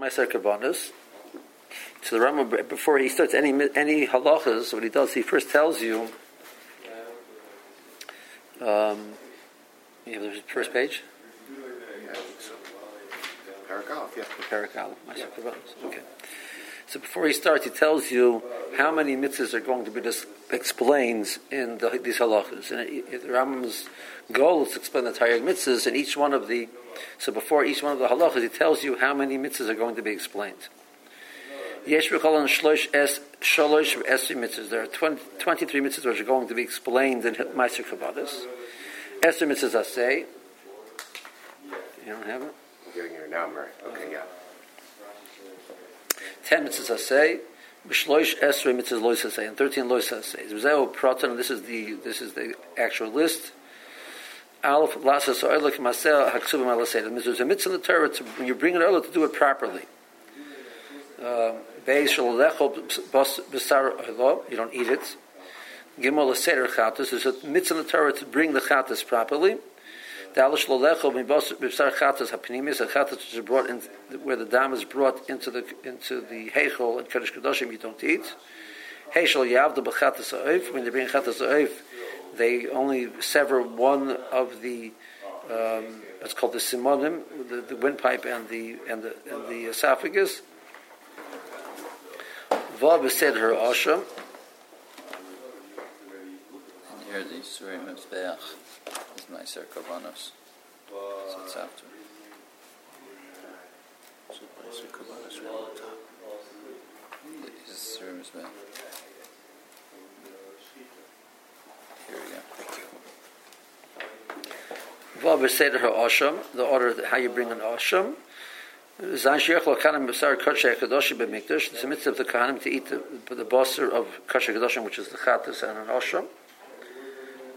Maaseh Korbanos. So the Rambam, before he starts any any halachas, what he does, he first tells you. Um, you have the first page. Yeah. Okay. So before he starts, he tells you how many mitzvahs are going to be dis- explained in the, these halachas. And it, it, the Rambam's goal is to explain the entire mitzvahs, and each one of the so before each one of the halachas, he tells you how many mitzvahs are going to be explained. yes, Yesh v'cholan shlosh es shalosh esri mitzvahs. There are 20, 23 mitzvahs which are going to be explained in Maaseh Korbanos. Esri mitzvahs I say. You don't have it? I'm getting now, Mary. Okay, yeah. 10 mitzvahs I say. B'shloish esrei mitzvahs lois say, and 13 lois proton, this is the this is the actual list. Aleph lasas oilik masel haksubim alasei. There's a mitzvah in the Torah to, you bring an oil to do it properly. Um, Beis shel lechol b'sar oilo, you don't eat it. Gimel seder chatas, there's a mitzvah in the Torah to bring the chatas properly. Dalish lo lechol b'sar chatas hapinimis, a chatas which is brought in, where the dam is brought into the into the heichol and kaddish kadoshim, you don't eat. Heishel yavda b'chatas ha'oif, when they bring chatas ha'oif, they only sever one of the um, it's called the simonim, the, the windpipe and the and the and the esophagus. Vav said her asham. And here the Surim Mizbeach is Maaseh Korbanos. So it's after. So Maaseh Korbanos right on top. This is Surim Mizbeach. Here we go. Vav said her asham. The order that how you bring an asham. Zan shiach lo kanim b'sar kosher kadoshim b'mikdash. It's a mitzvah of the kanim to eat the, the basar of kosher kadoshim, which is the chatas and an asham.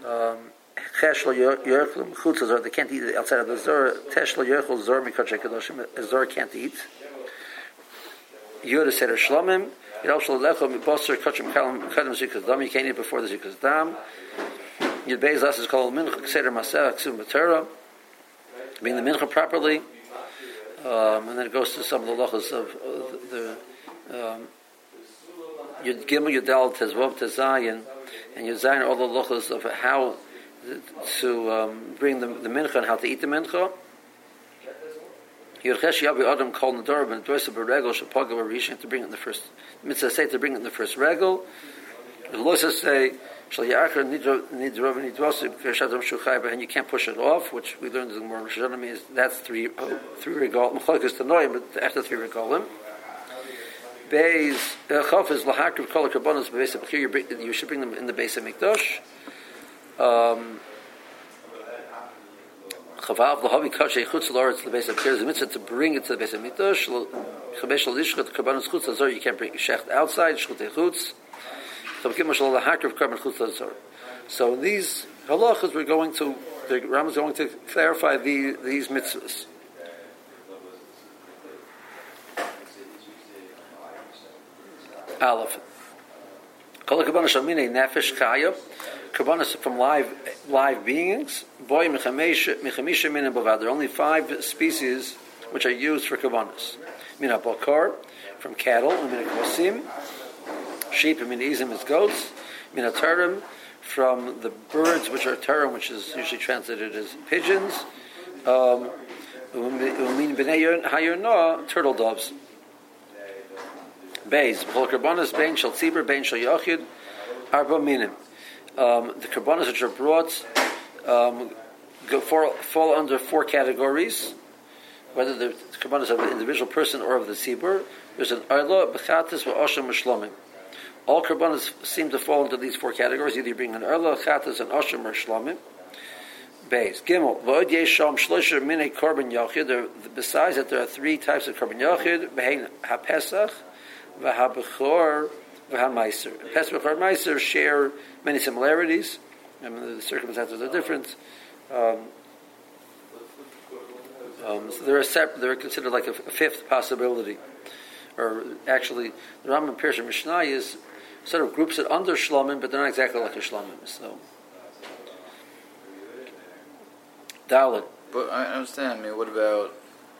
Um, Chesh lo yerchel mechutz zor. They can't eat outside of the zor. Tesh lo yerchel zor mikosher kadoshim. A zor can't eat. Yud seder shlomim. Yid shlo lecho mibasar kosher kalim kadim zikas dam. You can't eat before the zikas dam. Yud beis las is called mincha seder maseh ksum b'torah. Being the mincha properly. Um, and then it goes to some of the lachas of uh, the um, Yud Gimel Yudal Tezvav Tezayin and Yuzayin all the lachas of how to um, bring the, the mincha and how to eat the mincha. Yurchesh Yabi Adam called Nadar ben Doisa Beregel Shapaga Barishin to bring it in the first mitzvah say to bring it in the first regel. The Loisa say Shal Yachar Nidrav Nidrosim Keshadim Shuchai and you can't push it off, which we learned in the Gemara Rishonim is that's three oh, three regol Mechalikas to Noyim, but after three regolim. Beis Chaf is Lahakriv Kol Karbonos Beis Bechir. You should bring them in the base of Mikdash. Um, Chavav Lahavi Kashay Chutz Loretz the base of Bechir is mitzvah to bring it to the base of Mikdash. Chabesh Lishchat Karbonos Chutz Lazar you can't bring Shecht outside Shchut Chutz. So in these halachas, we're going to the Ram is going to clarify the, these mitzvahs. Aleph. Kol kabbalah shamine nefesh chaya. Kabbalah from live live beings. Boy mechamisha min bavad. There are only five species which are used for kabbalas. Mina bakar from cattle. Mina kvasim sheep, and minizim is goats. Minatarim from the birds, which are tarim, which is usually translated as pigeons. Um, turtle doves. Bays, karbonas, bain shal tzibur, bain shal yachid, arba minim. Um, the karbonas which are brought um, go for, fall under four categories, whether the karbonas of an individual person or of the tzibur. There's an arla, bechatis, va'osham, mishlomim. All karbanas seem to fall into these four categories. Either you bring an erla, chatas, an osham, or shlamim. Beis. Gimel. V'od yesham shlosher mine korban yachid. Besides that, there are three types of korban yachid. Behin hapesach, v'habechor, v'hamaiser. Pesach and meiser share many similarities. I mean, the circumstances are different. Um, um, so they're, sep- they're considered like a, a fifth possibility or actually the Rambam Pirsha Mishnah is sort of groups it under Shlomim, but they're not exactly like a Shlomim. So, Dalit. But I understand. I mean, what about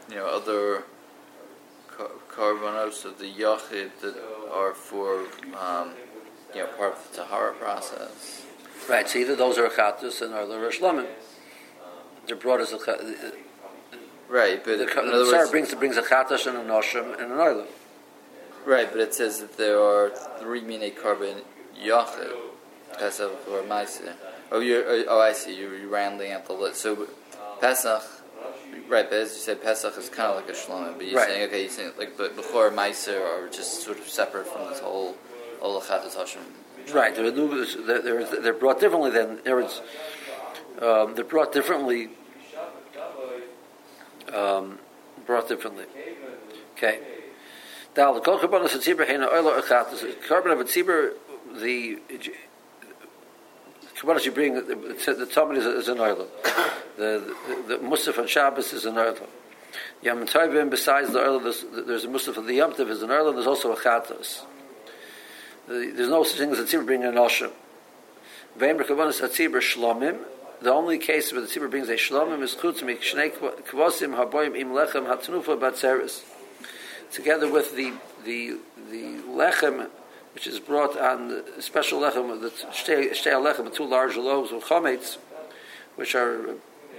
you know other korbanos of the yachid that are for um, you know part of the tahara process. Right, so either those are chatus and are the Rosh Lamim. They're brought as a Right, but the, the, words, brings brings a chatas and a noshim and an oilam. right, but it says that there are three mine carbon yachid, Pesach or Maaseh. Oh, you're, oh, oh, I see. You're, you're rounding out the list. So Pesach, right? But as you said, Pesach is kind of like a shlomim. But you're Right. saying okay, you're saying like, but before Maaseh are just sort of separate from this whole whole chatas hashim. Right, they're, they're, they're, they're brought differently than. Um, they're brought differently. Um, brought differently. Okay. Now the kol karbonos hatzibur heina oila achatas. Carbon of a tzibur, the karbonos you bring, the, the talmud is, is an oila. The the, the musaf on Shabbos is an oila. Yom Tovim, besides the oila, there's, there's a musaf of the Yom Tov is an oila. There's also a chatas. The- There's no such thing as a tzibur bringing an oshim. Vein b'kavanas a tzibur shlomim. The only case where the tzibur brings a shlomim is chutz mi shnei kvosim haboyim im lechem hatnufa batzeres. Together with the the the lechem, which is brought on special lechem, the shtei lechem, two large loaves of chametz, which are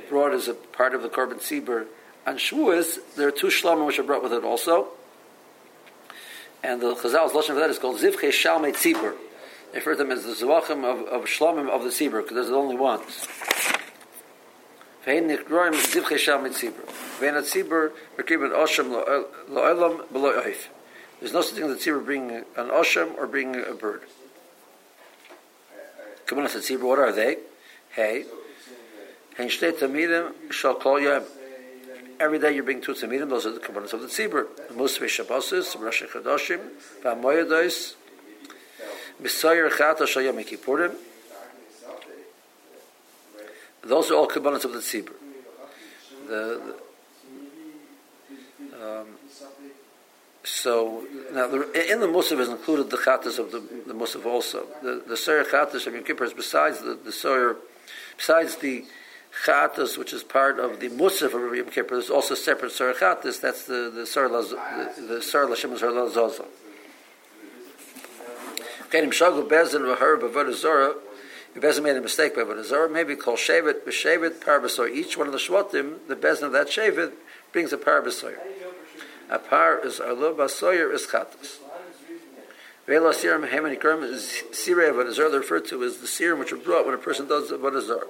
brought as a part of the korban tzibur. On Shavuos, there are two shlomim which are brought with it also. And the Chazal's lesson for that is called zivche shalmei tzibur. They refer to them as the zvachim of, of shlomim of the tzibur, because there's only ones. Vein nikroim zivche shalmei tzibur. Vein tzibur rekriben osham lo'elam below oif. There's no such thing as a tzibur bringing an osham or bringing a bird. On, tzibur, what are they? Hey, hein shtei tamidim shal kol yom. Every day you bring two tzimidim, those are the components of the tzibur. Musvei Shabbosis, Rosh Chodoshim, V'amoyedos, Misayer Chata Shal Yom Kippurim. Those are all components of the tzibur. The, the um, so now the, in the musaf is included the chatas of the, the musaf also. The the soyer chatas of Yom Kippur is besides the the besides the chatas which is part of the musaf of Yom Kippur. There's also separate soyer chatas. That's the the soyer lashem and soyer lazoza. Kedim shagu bezin b'avodah zora. If Bezin made a mistake by avodah maybe call shevet b'shevet parbasoy. Each one of the shvatim, the bezin of that shevet brings a parbasoy. A par is arlo basoyer is chatas. Vela serum hemani kerm is sirei avodah zora. They're referred to as the serum which are brought when a person does avodah zora.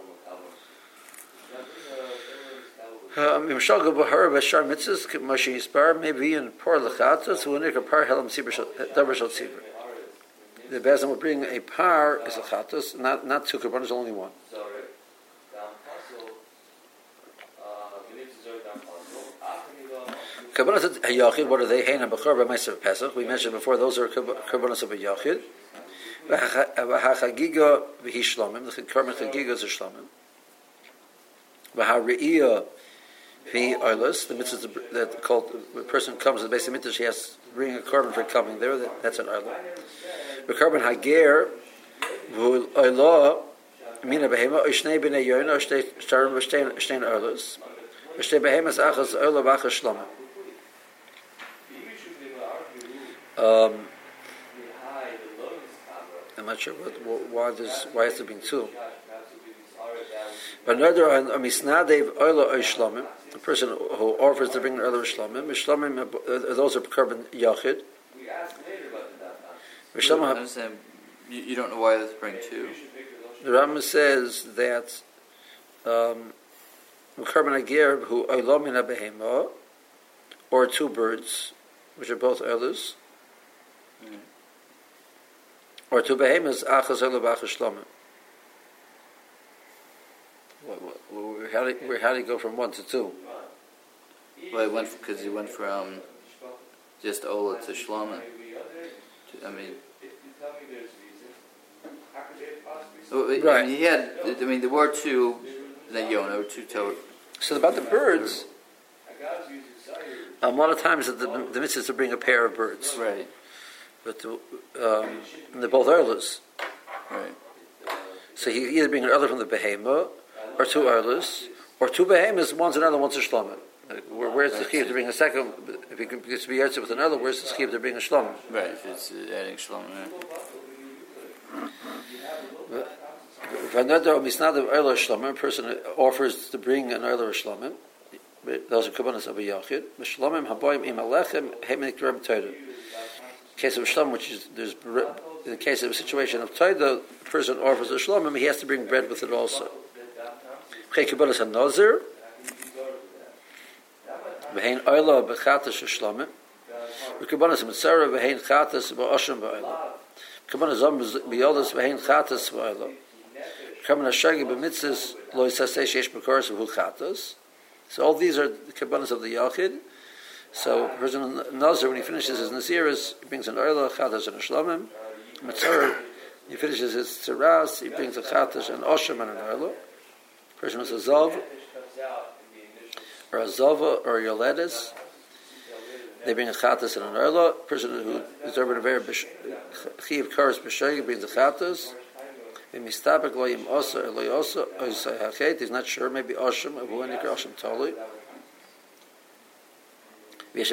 Um, Mimshal b'har b'shar mitzvahs k'mashi yispar maybe in par lechatas who nik a par helam sibur davar shal sibur. The bezin will bring a par as a chatas, not not two karbonos, only one. Of hayachid, what are they? Heina b'chor b'meiser pesach. We mentioned before those are karbonos of a yachid. V'hachagiga v'hishlomim. The karbonos chagiga is a shlomim. V'hareiyah v'hi arlos. The mitzvah that called the person comes to the base of mitzvah, she has to bring a carbon for coming there. That, that's an arlo. The carbon hager v'olah mina behema oishnei b'nei yoyna oshtei shtarim v'shtein arlos. V'shtei behemas achas olah v'achas shlomim. Um, I'm not sure what, what, why this why has there been two. But another on a misnadev oila oishlomim, a person who offers to bring another shlomim, shlomim uh, those are carbon yachid. I Shlomim, understand. You, you don't know why let's bring two. the Rambam says that um, carbon agir who oilomin behema, or two birds, which are both oilers. Or two behemoths achas oila b'achas shlomim. How do you- how do you go from one to two? Well, it went because he went from just Ola to Shlomo. I mean, Oh, I Right. mean, he had. I mean, there were two. Then Yona, two toad. So about the birds, um, a lot of times the, the mitzvah is to bring a pair of birds, Right. But the, um, and they're both oilers. Right. So he either bring another from the behema, or two oilers, or two behemoths, one's another, one's a shlomim. Uh, where, where's the chiyuv to bring a second? If he gets to be yotze with another, where's the chiyuv to bring a shlom? Right, if it's uh, adding shalom. Yeah. V'another misnadav oiler shlomim, a person offers to bring an oiler shlomim. Those are kabbanas of a yachid. Shlomim haboyim im alechem hemenik drem toida. Case of shlom, which is there's in the case of a situation of toida, the person offers a shlomim, he has to bring bread with it also. So all these are the kabbanas of the Yachid. So a person Nazir, when he finishes his Naziris, he brings an Oila, Chatas, and a Shlomim. Mitzvah, he finishes his Tziras, he brings a Chatas, an Osham, and an Oila. person who's a Zov, or a Zova, or a Yoledis, they bring a Chatas and an Oila. person who is over a very Chiv Karas B'Shagi brings a Chadash. Chatas. Mistabek lo yim osa lo yosa osa hachet. He's not sure. Maybe osham. Avu anikar osham totally. There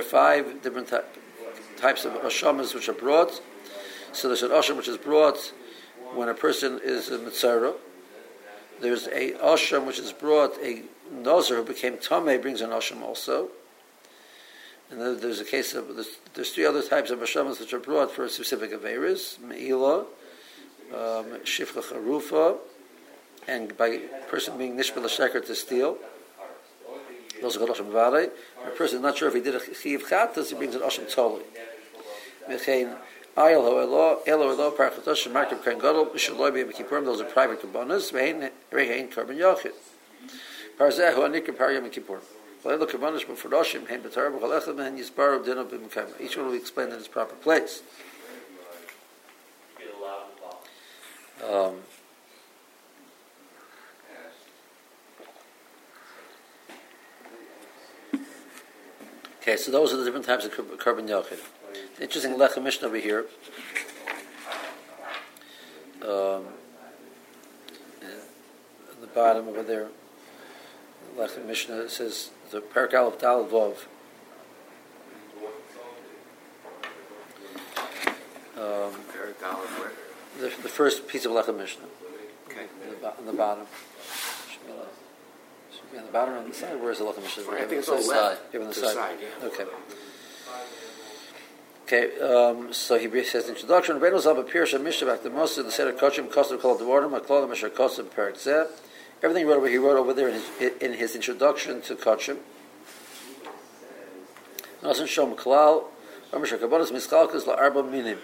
are five different types of oshamas which are brought. So there's an osham which is brought when a person is a mitzara. There's a osham which is brought a nozer who became tamei brings an osham also. And then there's a case of there's, there's three other types of hashamas which are brought for specific averas: meila, um, shifcha charufa, and by person being nishbel to steal. Those are called osham vare. A person is not sure if he did a chiv chatas, he brings an osham toli. Mechein ayel hoelo elo elo parachatosh markav kan gadol b'shaloi b'yem kippurim. Those are private kabbanas. Mechein rehein korban yachid. Parzeh hu anikah paryam kippurim. Each one will be explained in its proper place. Um, so those are the different types of carbon yachid. Interesting lechem mishnah over here. Um, at the bottom over there, lechem mishnah says the Perkal of Dal Vov. Um, the, the first piece of Lechem Mishnah. Okay. On the, on the bottom. On the, should be on the bottom or on the side? Where's the Lechem Mishnah? I think it's on the side. left. Here on the To side. side, yeah. Okay. Okay, um, so he says introduction. Rabbeinu Zal b'Pirush Mishnah back the most of the Seder Kochim Koster Kol Devorim Aklolim Asher Koster Perik Zeh. Everything he wrote over, he wrote over there in his, in his introduction to Kochim. Nasan Shom Klal Ramesh Kabbalas Mischalkas LaArba Minim.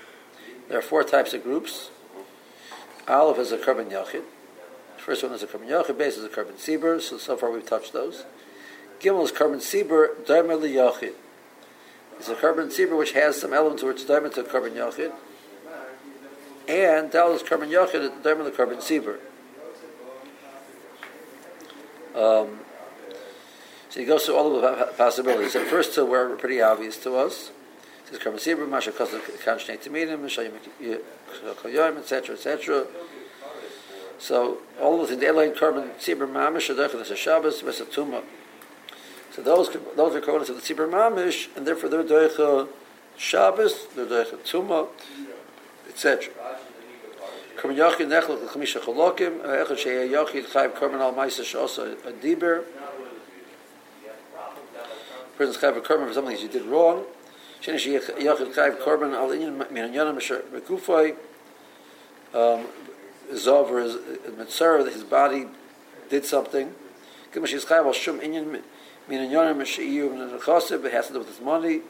There are four types of groups. Aleph is a Karban Yachid. First one is a carbon Yachid, base is a carbon Sibur, so so far we've touched those. Gimel is Karban Sibur, Daimer Yachid. It's a carbon Sibur which has some elements where it's Daimer to Karban Yachid. And Dal is Karban Yachid, Daimer the Karban Sibur. Um, so he goes through all of the possibilities. The first two were pretty obvious to us. It says Karban Sibur, Masha Kosa Kanshnei Mishayim, etc., etc. So all of the Delaine Karban Sibur Mamish, Adachim, the Shabbos, Vesatuma. So those those are korbanos of the Tzibur Mamish, and therefore they're doicha Shabbos, they're doicha Tuma, etc. Korban Yachid Nechlach L'Chamisha Cholokim, Echad Sheyeh Yachid Chayv Korban Al Maisa Shosa Adiber. Person's Chayv a Korban for something you did wrong. Sheni Sheyeh Yachid Chayv Korban Al Inyan Min Yanam Asher Rekufay. Um, Zov or his Mitzvah, his body did something. Kima Sheyeh Chayv Al Shum Inyan Min Yanam Asher Iyu Min it has to do with his money.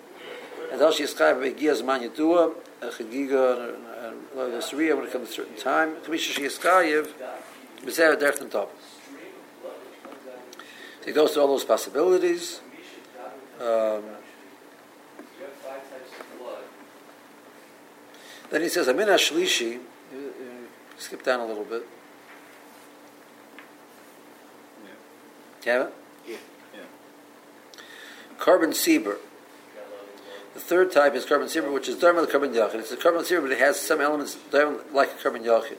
And also Sheyeh Chayv Begia Zman Yedua, a Chagiga, Surya when it comes to a certain time. And Top. So he goes through all those possibilities. Um, then he says, Amin Ashlishi, you- you skip down a little bit. Do you have it? Yeah. yeah. Carbon Sieber. The third type is carbon Sieber, which is Dharma the carbon Yachid. It's a carbon Sieber, but it has some elements like a carbon Yachid.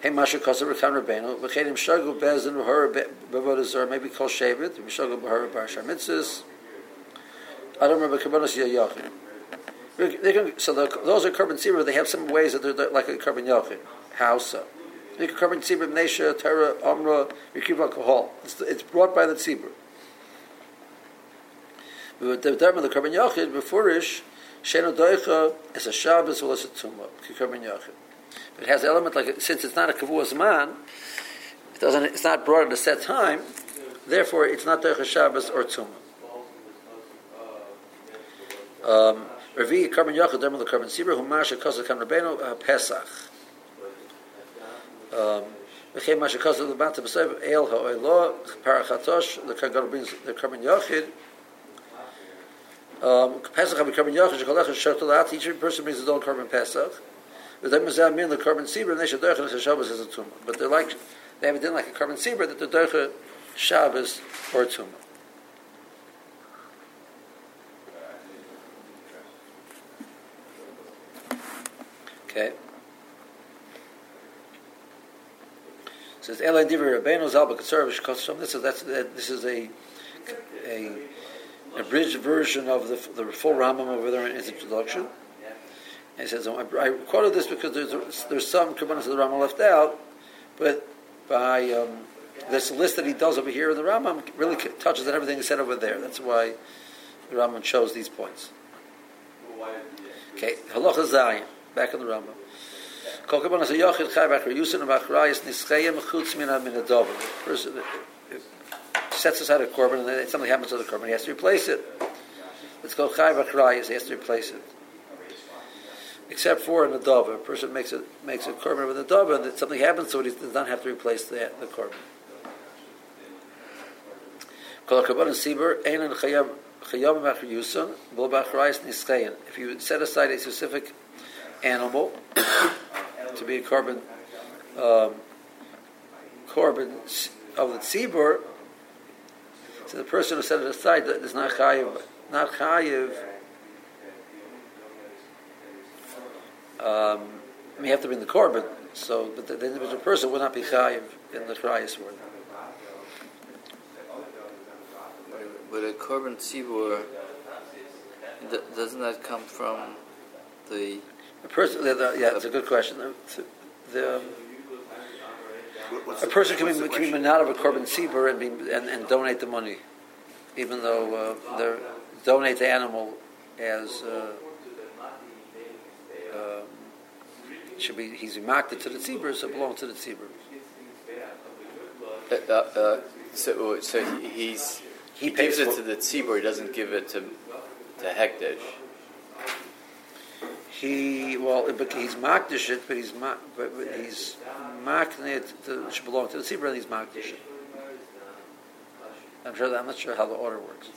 Hey Masha Kosa Rekan Rabbeinu, V'chedim Shagu Bezin V'hor Bevodazor, maybe Kol Shevet, V'shagu B'hor Bar Mitzvahs. I don't remember Yachid. They can, so the, those are carbon tzibur. They have some ways that they're like a carbon yachid. How so? You can carbon tzibur, Mnesha, Torah, Amra, Yekiv alcohol. It's, it's brought by the tzibur. But the term of the carbon yachid, beforish, sheno doicha, is a Shabbos or a tumah, carbon yachid. It has element like since it's not a kavuas man, it doesn't. It's not brought at a set time. Therefore, it's not doicha Shabbos or tumah. Um, Revi coming yakh dem the coming sibra huma she cause the camera uh, pesach. Um we came ma she cause the bat beso el ho lo par khatosh the kagar bin the um pesach we coming yakh she kolach she to that each person means the don carbon pesach. But them is am in the carbon and they should the shabas as a tum but they like they have it in like a carbon sibra that the dogh shabas or tum Okay. says Elai Divi Rabbeinu Zalba Katsaravish Kosom. This is that's this is a a abridged version of the the full Rambam over there in his introduction. And he says I, I quoted this because there's there's some kabbalas of the Rambam left out, but by um, this list that he does over here in the Rambam really touches on everything he said over there. That's why the Rambam chose these points. Okay, Halacha Zayin back in the Rambam. Kol kabon as a yochid chai b'achar yusin b'achrayis nischayim chutz min min adov. Person sets aside a korban and then something happens to the korban, he has to replace it. It's called chai b'achrayis. He has to replace it. Except for an adova, a person makes a makes a korban with an adova, and something happens to it, he does not have to replace the the korban. Kol kabon as sibur ein chayam chayam b'achar yusin b'lo b'achrayis nischayim. If you set aside a specific animal to be a carbon um, carbon of the tzibur. So the person who set it aside is not chayiv, not chayiv. Um, may have to bring the korban, so but the, the, individual person would not be chayiv in the chrayas word. But a korban tzibur, doesn't that come from the a person, the, the, yeah, it's a good question. The, the, um, a person can be, can be manat of a korban tzibur and, be, and, and donate the money, even though uh, they donate the animal as uh, uh, should be he's marked to the tzibur, so it belongs to the tzibur. Uh, uh, so, so he's he, he gives it to the tzibur. He doesn't give it to to hekdesh he well, but he's makdish it, but he's but, but he's makdish it to, should belong to the tzibur, and he's makdish it. I'm sure that I'm not sure how the order works.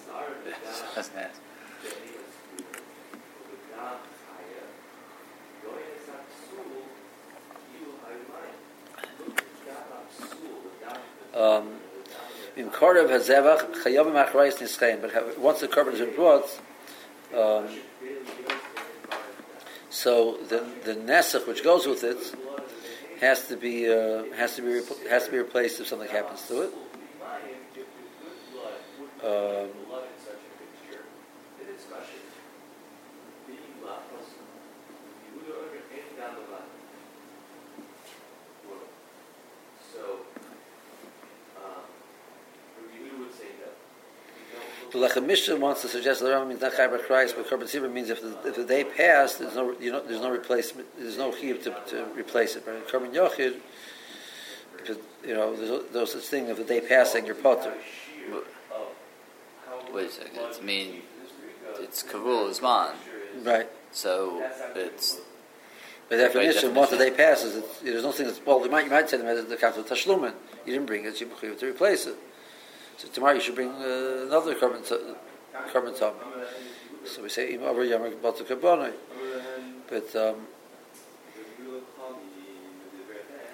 um, in Korav Hazevach Chayavim Achrayis Nischayim, but once the has been brought, um, so the the nesach which goes with it has to be uh, has to be has to be replaced if something happens to it. Um, The Lechem Mishnah wants to suggest that the Rambam means not Chaybar Christ, but Korban Tzibur means if the, if the day passed, there's no you know there's no replacement, there's no chiyuv to, to replace it. But Korban Yochid, you know, there's, there's such thing of the day passing, you're potter. Wait a second. I mean, it's Kavul Zman. Right. So it's. but By definition, once the day passes, it's, there's no thing that's, well, you might, you might say them as the council of Tashlumin. You didn't bring it, you to replace it. So tomorrow you should bring uh, another carbon carbon tom. So we say im over yamar batu kabonai. But um,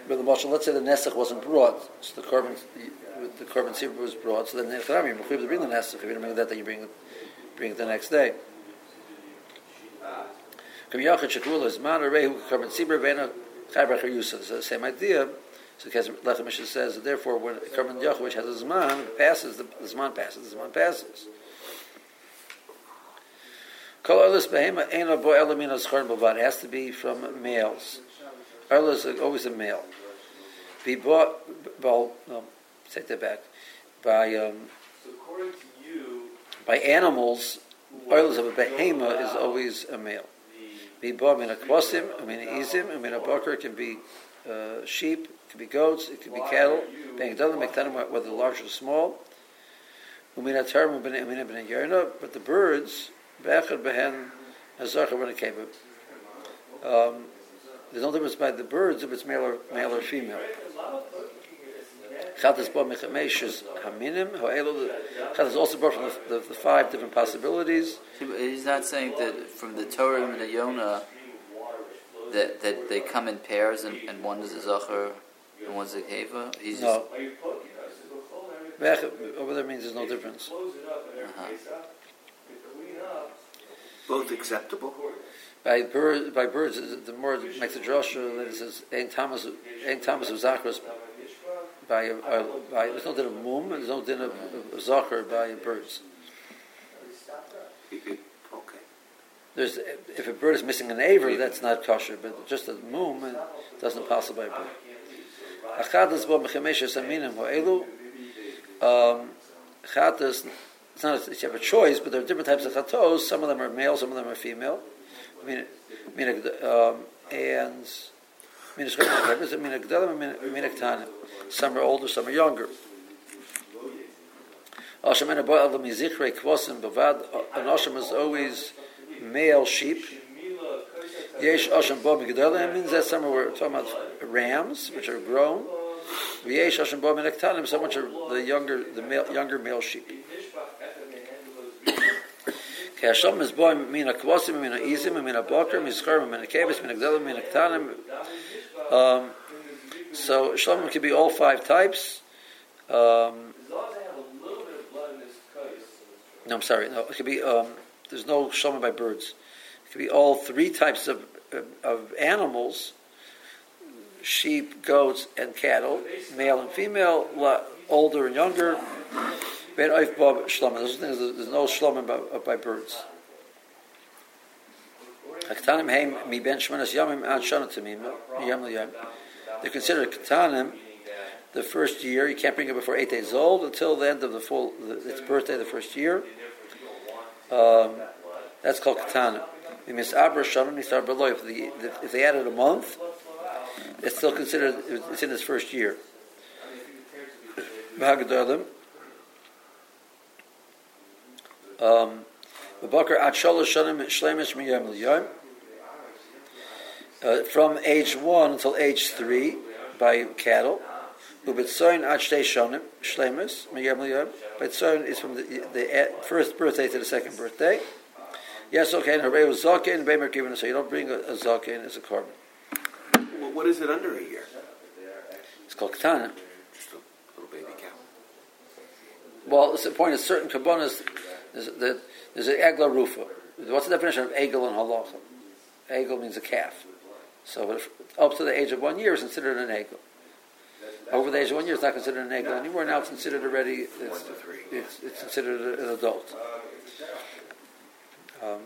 but the marshal, let's say the nesach wasn't brought, so the carbon the, carbon sibur was brought. So then the charam you to bring the nesach. If you don't bring that, then you bring bring it the next day. Kam yachid shekul is carbon sibur vena chaybrach yusa. So the same idea. So Lechem Mishnah says, therefore, when Karban which has a Zman, passes, the, the Zman passes, the Zman passes. Kol Erlis Behema Eino Bo Elamina Zchorn Bavad has to be from males. Erlis is always a male. Be bought, well, no, take that back. By, um, by animals, Erlis of a Behema is always a male. Be bought min a kvasim, I mean a izim, I mean a bakr can be uh, sheep, can be goats, it can be cattle. Being done, whether large or small. But the birds, bechad behen, azachar ben um, There's no difference by the birds if it's male or, male or female. Chad is brought mechameshes haminim. Chad is also brought from the, the, the, five different possibilities. He's not saying that from the Torah and the Yonah that, that they come in pairs and, and one is a Zachar and one's a Keva. He's no. Just... Over there means there's no difference. Uh-huh. Both acceptable? By, bird, by birds, the more makes a drasha that it says, Ein Thomas, Ein Thomas of Zachar by, uh, by there's no din of mum there's no din of, of, zachar by birds. Okay. There's if a bird is missing an aver, that's not kosher, but just a mum it doesn't pass by a bird. Achadas bo mechemeshes aminim ho'elu. Um, chatas, it's not a, you have a choice, but there are different types of chatos. Some of them are male, some of them are female. I mean, I mean, um, and some are older, some are younger. Asham Asham is always male sheep. Yesh Asham Bo Migdalim means that some are talking about rams, which are grown. Yesh Asham Bo Minaktanim, some which are the younger, the male, younger male sheep. Kasham is boy mina kvasim mina izim mina boker miskar mina kavis mina gdalim mina um, so shlomim could be all five types. Um, no, I'm sorry. No, it could be. Um, there's no shlomim by birds. Could be all three types of of animals: sheep, goats, and cattle, male and female, older and younger. There's, no shlomim by, by birds. They're considered katanim the first year. You can't bring it before eight days old until the end of the full its birthday, the first year. Um, that's called katanim. If, the, if they added a month, it's still considered it's in its first year. Um. Uh, from age one until age three by cattle. L'yom. Betzoin is from the, the first birthday to the second birthday. Yes, okay. And was zaken. Bemer given so you don't bring a, a zaken as a korban. Well, what is it under a year? It's called katana. Just a little baby cow. Well, the point is certain kabbanas. that there's an egla rufa. What's the definition of egel in halacha? Egel means a calf. So if, up to the age of one year is considered an egel. Over the age of one year, it's not considered an egel anymore. Now it's considered already. It's, it's, it's considered an adult. Um,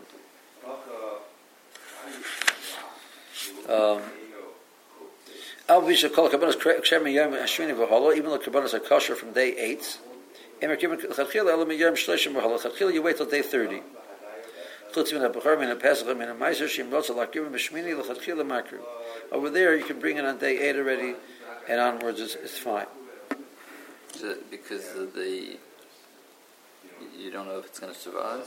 um, even though kabbanas are kosher from day eight, you wait till day 30. Over there, you can bring it on day 8 already, and onwards it's, it's fine. because of the you don't know if it's going to survive.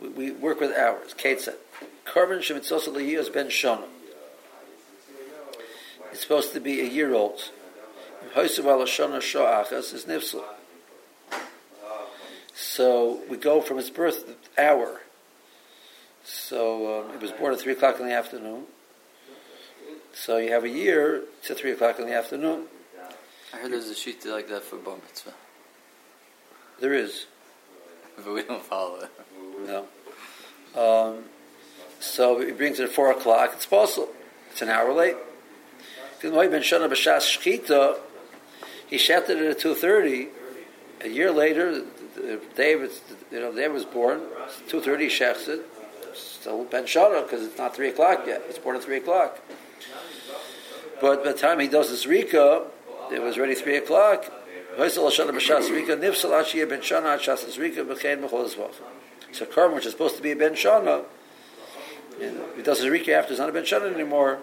We work with hours. Ketzet. Korban shemitzos liyos ben shana. It's supposed to be a year old. Hoysev al Shana Shoachas is Nifsel. So we go from his birth hour. So um, he was born at 3 o'clock in the afternoon. So you have a year to 3 o'clock in the afternoon. I heard there's a sheet like that for bar mitzvah, There is. but we don't follow it. No. Um, so he brings it at 4 o'clock. It's possible. It's an hour late. He shouted it at 2.30. A year later, David, you know, David was born. 2.30 he shechs it. Still Ben Shana because it's not 3 o'clock yet. It's born at 3 o'clock. But by the time he does his Rika, it was already 3 o'clock. So a Karm, which is supposed to be a Ben Shana, and if he does his Rika after it's not a Ben Shana anymore,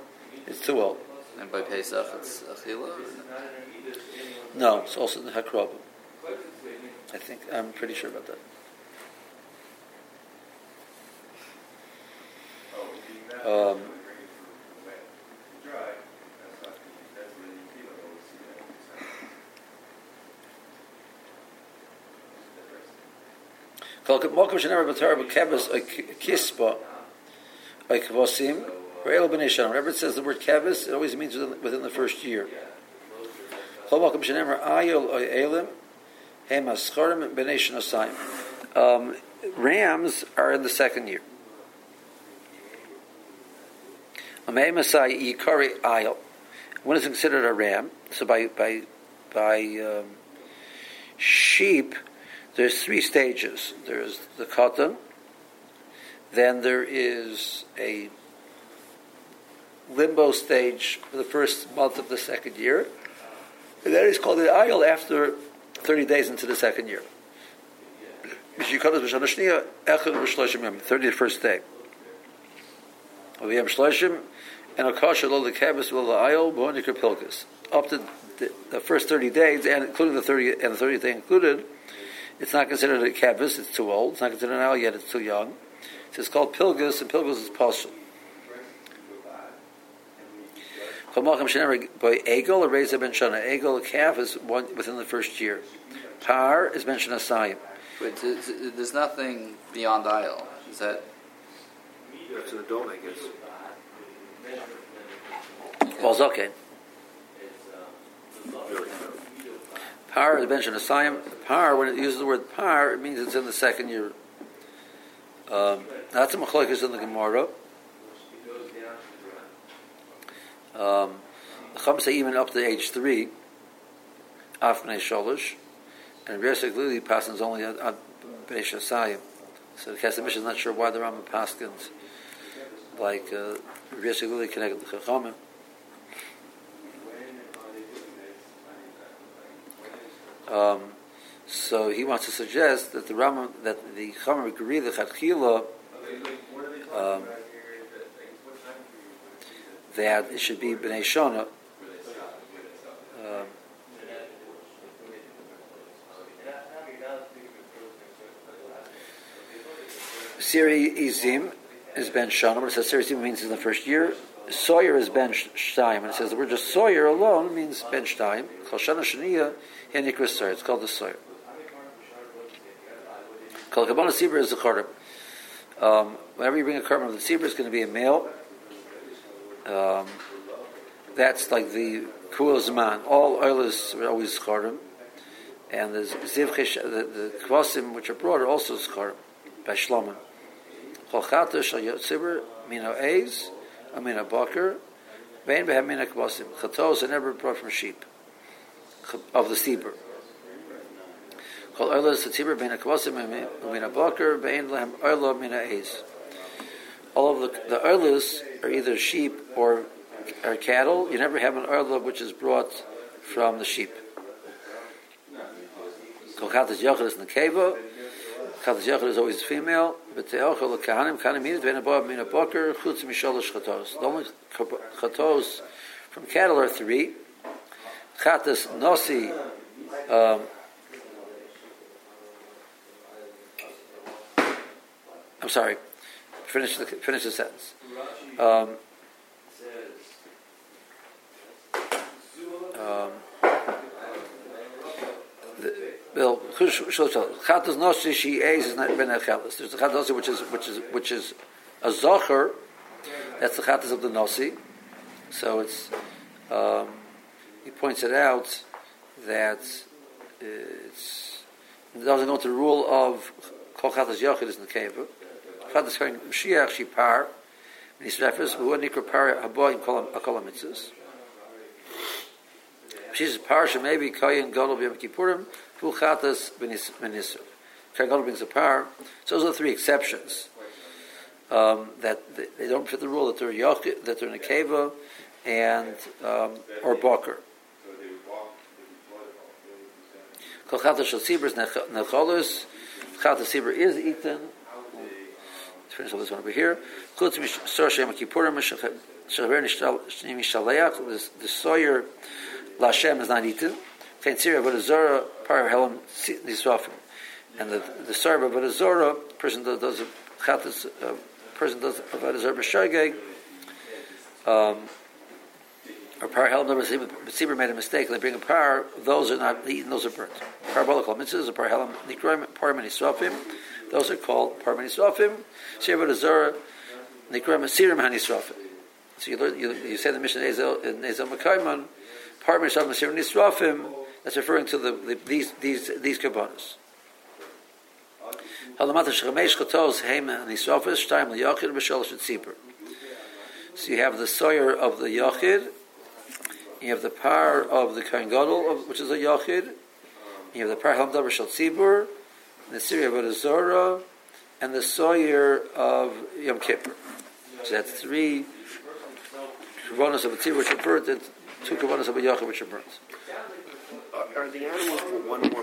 it's too old. And by Pesach, it's Achila. No, it's also the Hakrobim. I think, I'm pretty sure about that. Um, Kol mokum shenever b'torah b'kebes kispa kvosim re'el b'nei shanam. Whenever it says the word keves, it always means within, within the first year. Kol mokum shenever ayol elim hem aschorim b'nei shanasayim. Um, Rams are in the second year. Amei Masai Yikari Ayel. When is considered a ram? So by by by um, sheep, there's three stages. There's the cotton, then there is a limbo stage for the first month of the second year, and that is called the ayel after 30 days into the second year. Thirty first day. V'yam shloshim and akasha lo lekabes lo la'ayol b'honikar pilkus. Up to the, first thirty days, and including the thirty and the thirtieth day included, it's not considered a kabis. It's too old. It's not considered an ayol yet. It's too young. So it's called pilgus, and pilgus is partial. Chomalchim shenever by egel or reza ben shana. Egel a calf is one within the first year. Par is mentioned asayim. Wait, th- th- there's nothing beyond aisle. Is that That's an adult, I guess. Well, it's okay. Uh, Par is mentioned asayim. Par, when it uses the word par, it means it's in the second year. Um, that's a machlokes in the Gemara. Um, the Chum say even up to age three, afnei sholish, and Resik Lili passes only on on Bnei Shasayim. So the Kesef Mishneh is not sure why the Rambam paskins like uh, Lili connected to Chachamim. Um, so he wants to suggest that the Rambam, that the Chachamim agree the Chachila, um, that it should be Bnei Shona. Um, Siri Izim is Ben Shana, but it says Siri Izim means in the first year. Sawyer is Ben Shtaim, and it says the word just Sawyer alone means Ben Shtaim. Kol Shana Shaniya, Henikris Sawyer. It's called the Sawyer. Kol Kabbalah Sibra is the Chorim. Um, whenever you bring a of the Sibra, it's going to be a male. Um, that's like the Kuel Zman. All oilers are always Chorim. And the Zivchish, the, the Kvasim, which are brought, are also Chorim by Shlomo. Cholchata shal yotzibur mina eiz, amina bakar, vein behem mina kvasim. Chatos are never brought from sheep of the Sibur. Kol oilas tzibur mina kvasim amina bakar, vein lehem oila eiz. All of the, the oilas are either sheep or, or cattle. You never have an oila which is brought from the sheep. Kol yochel is yochel is always female, but the kahanim kahanim means vein above mina bakar, chutz misholosh chatos. The only chatos from cattle are three. Chatas nosi, um, I'm sorry. Finish the finish the sentence. Um, um, the, Well, chatas nosi she is is not ben achelis. There's the chatas nosi which is which is which is a zocher. That's the chatas of the nosi. So it's um, he points it out that it doesn't go to the rule of kol chatas yochid is in the keva. Chatas kohen Mashiach she par. And he refers who nikra par habo in kol kol mitzvahs. She's parsha maybe kohen gadol b'yom kippurim full chatas benisr. Kohen gadol brings a par. So those are three exceptions um, that they, they don't fit the rule that they're yochid, that they're in a keva and um, or baker. Kol chatas shel sibur is necholus. Chatas sibur is eaten. Let's finish all this one over here. Chutz mishor shem kippurim shaver nishaleach. The sawyer Lashem is not eaten. Chen tzira but a zora par helam nisrafim. And the the sarva but a zora person does, does a chatas uh, person does about a zora b'shageg. Um, or par helam number Tzibur made a mistake. They bring a par. Those are not eaten. Those are burnt. Parabolical mitzvahs. A par helam nikroim par manisrafim. Those are called par manisrafim. Shir but a zora nikroim asirim hanisrafim. So you, learn, you, you say the mission in Ezel Makaiman partners of Masir Nisrafim, that's referring to the, the, these these these korbanos. So you have the sawyer of the yachid, you have the par of the kohen gadol, which is a yachid, you have the par hamdavar shel tzibur, the Syria of Azora, and the sawyer of Yom Kippur. So that's three korbanos of a tzibur which are burnt two korbanos of a yachid which are burnt. Are, the animals for one more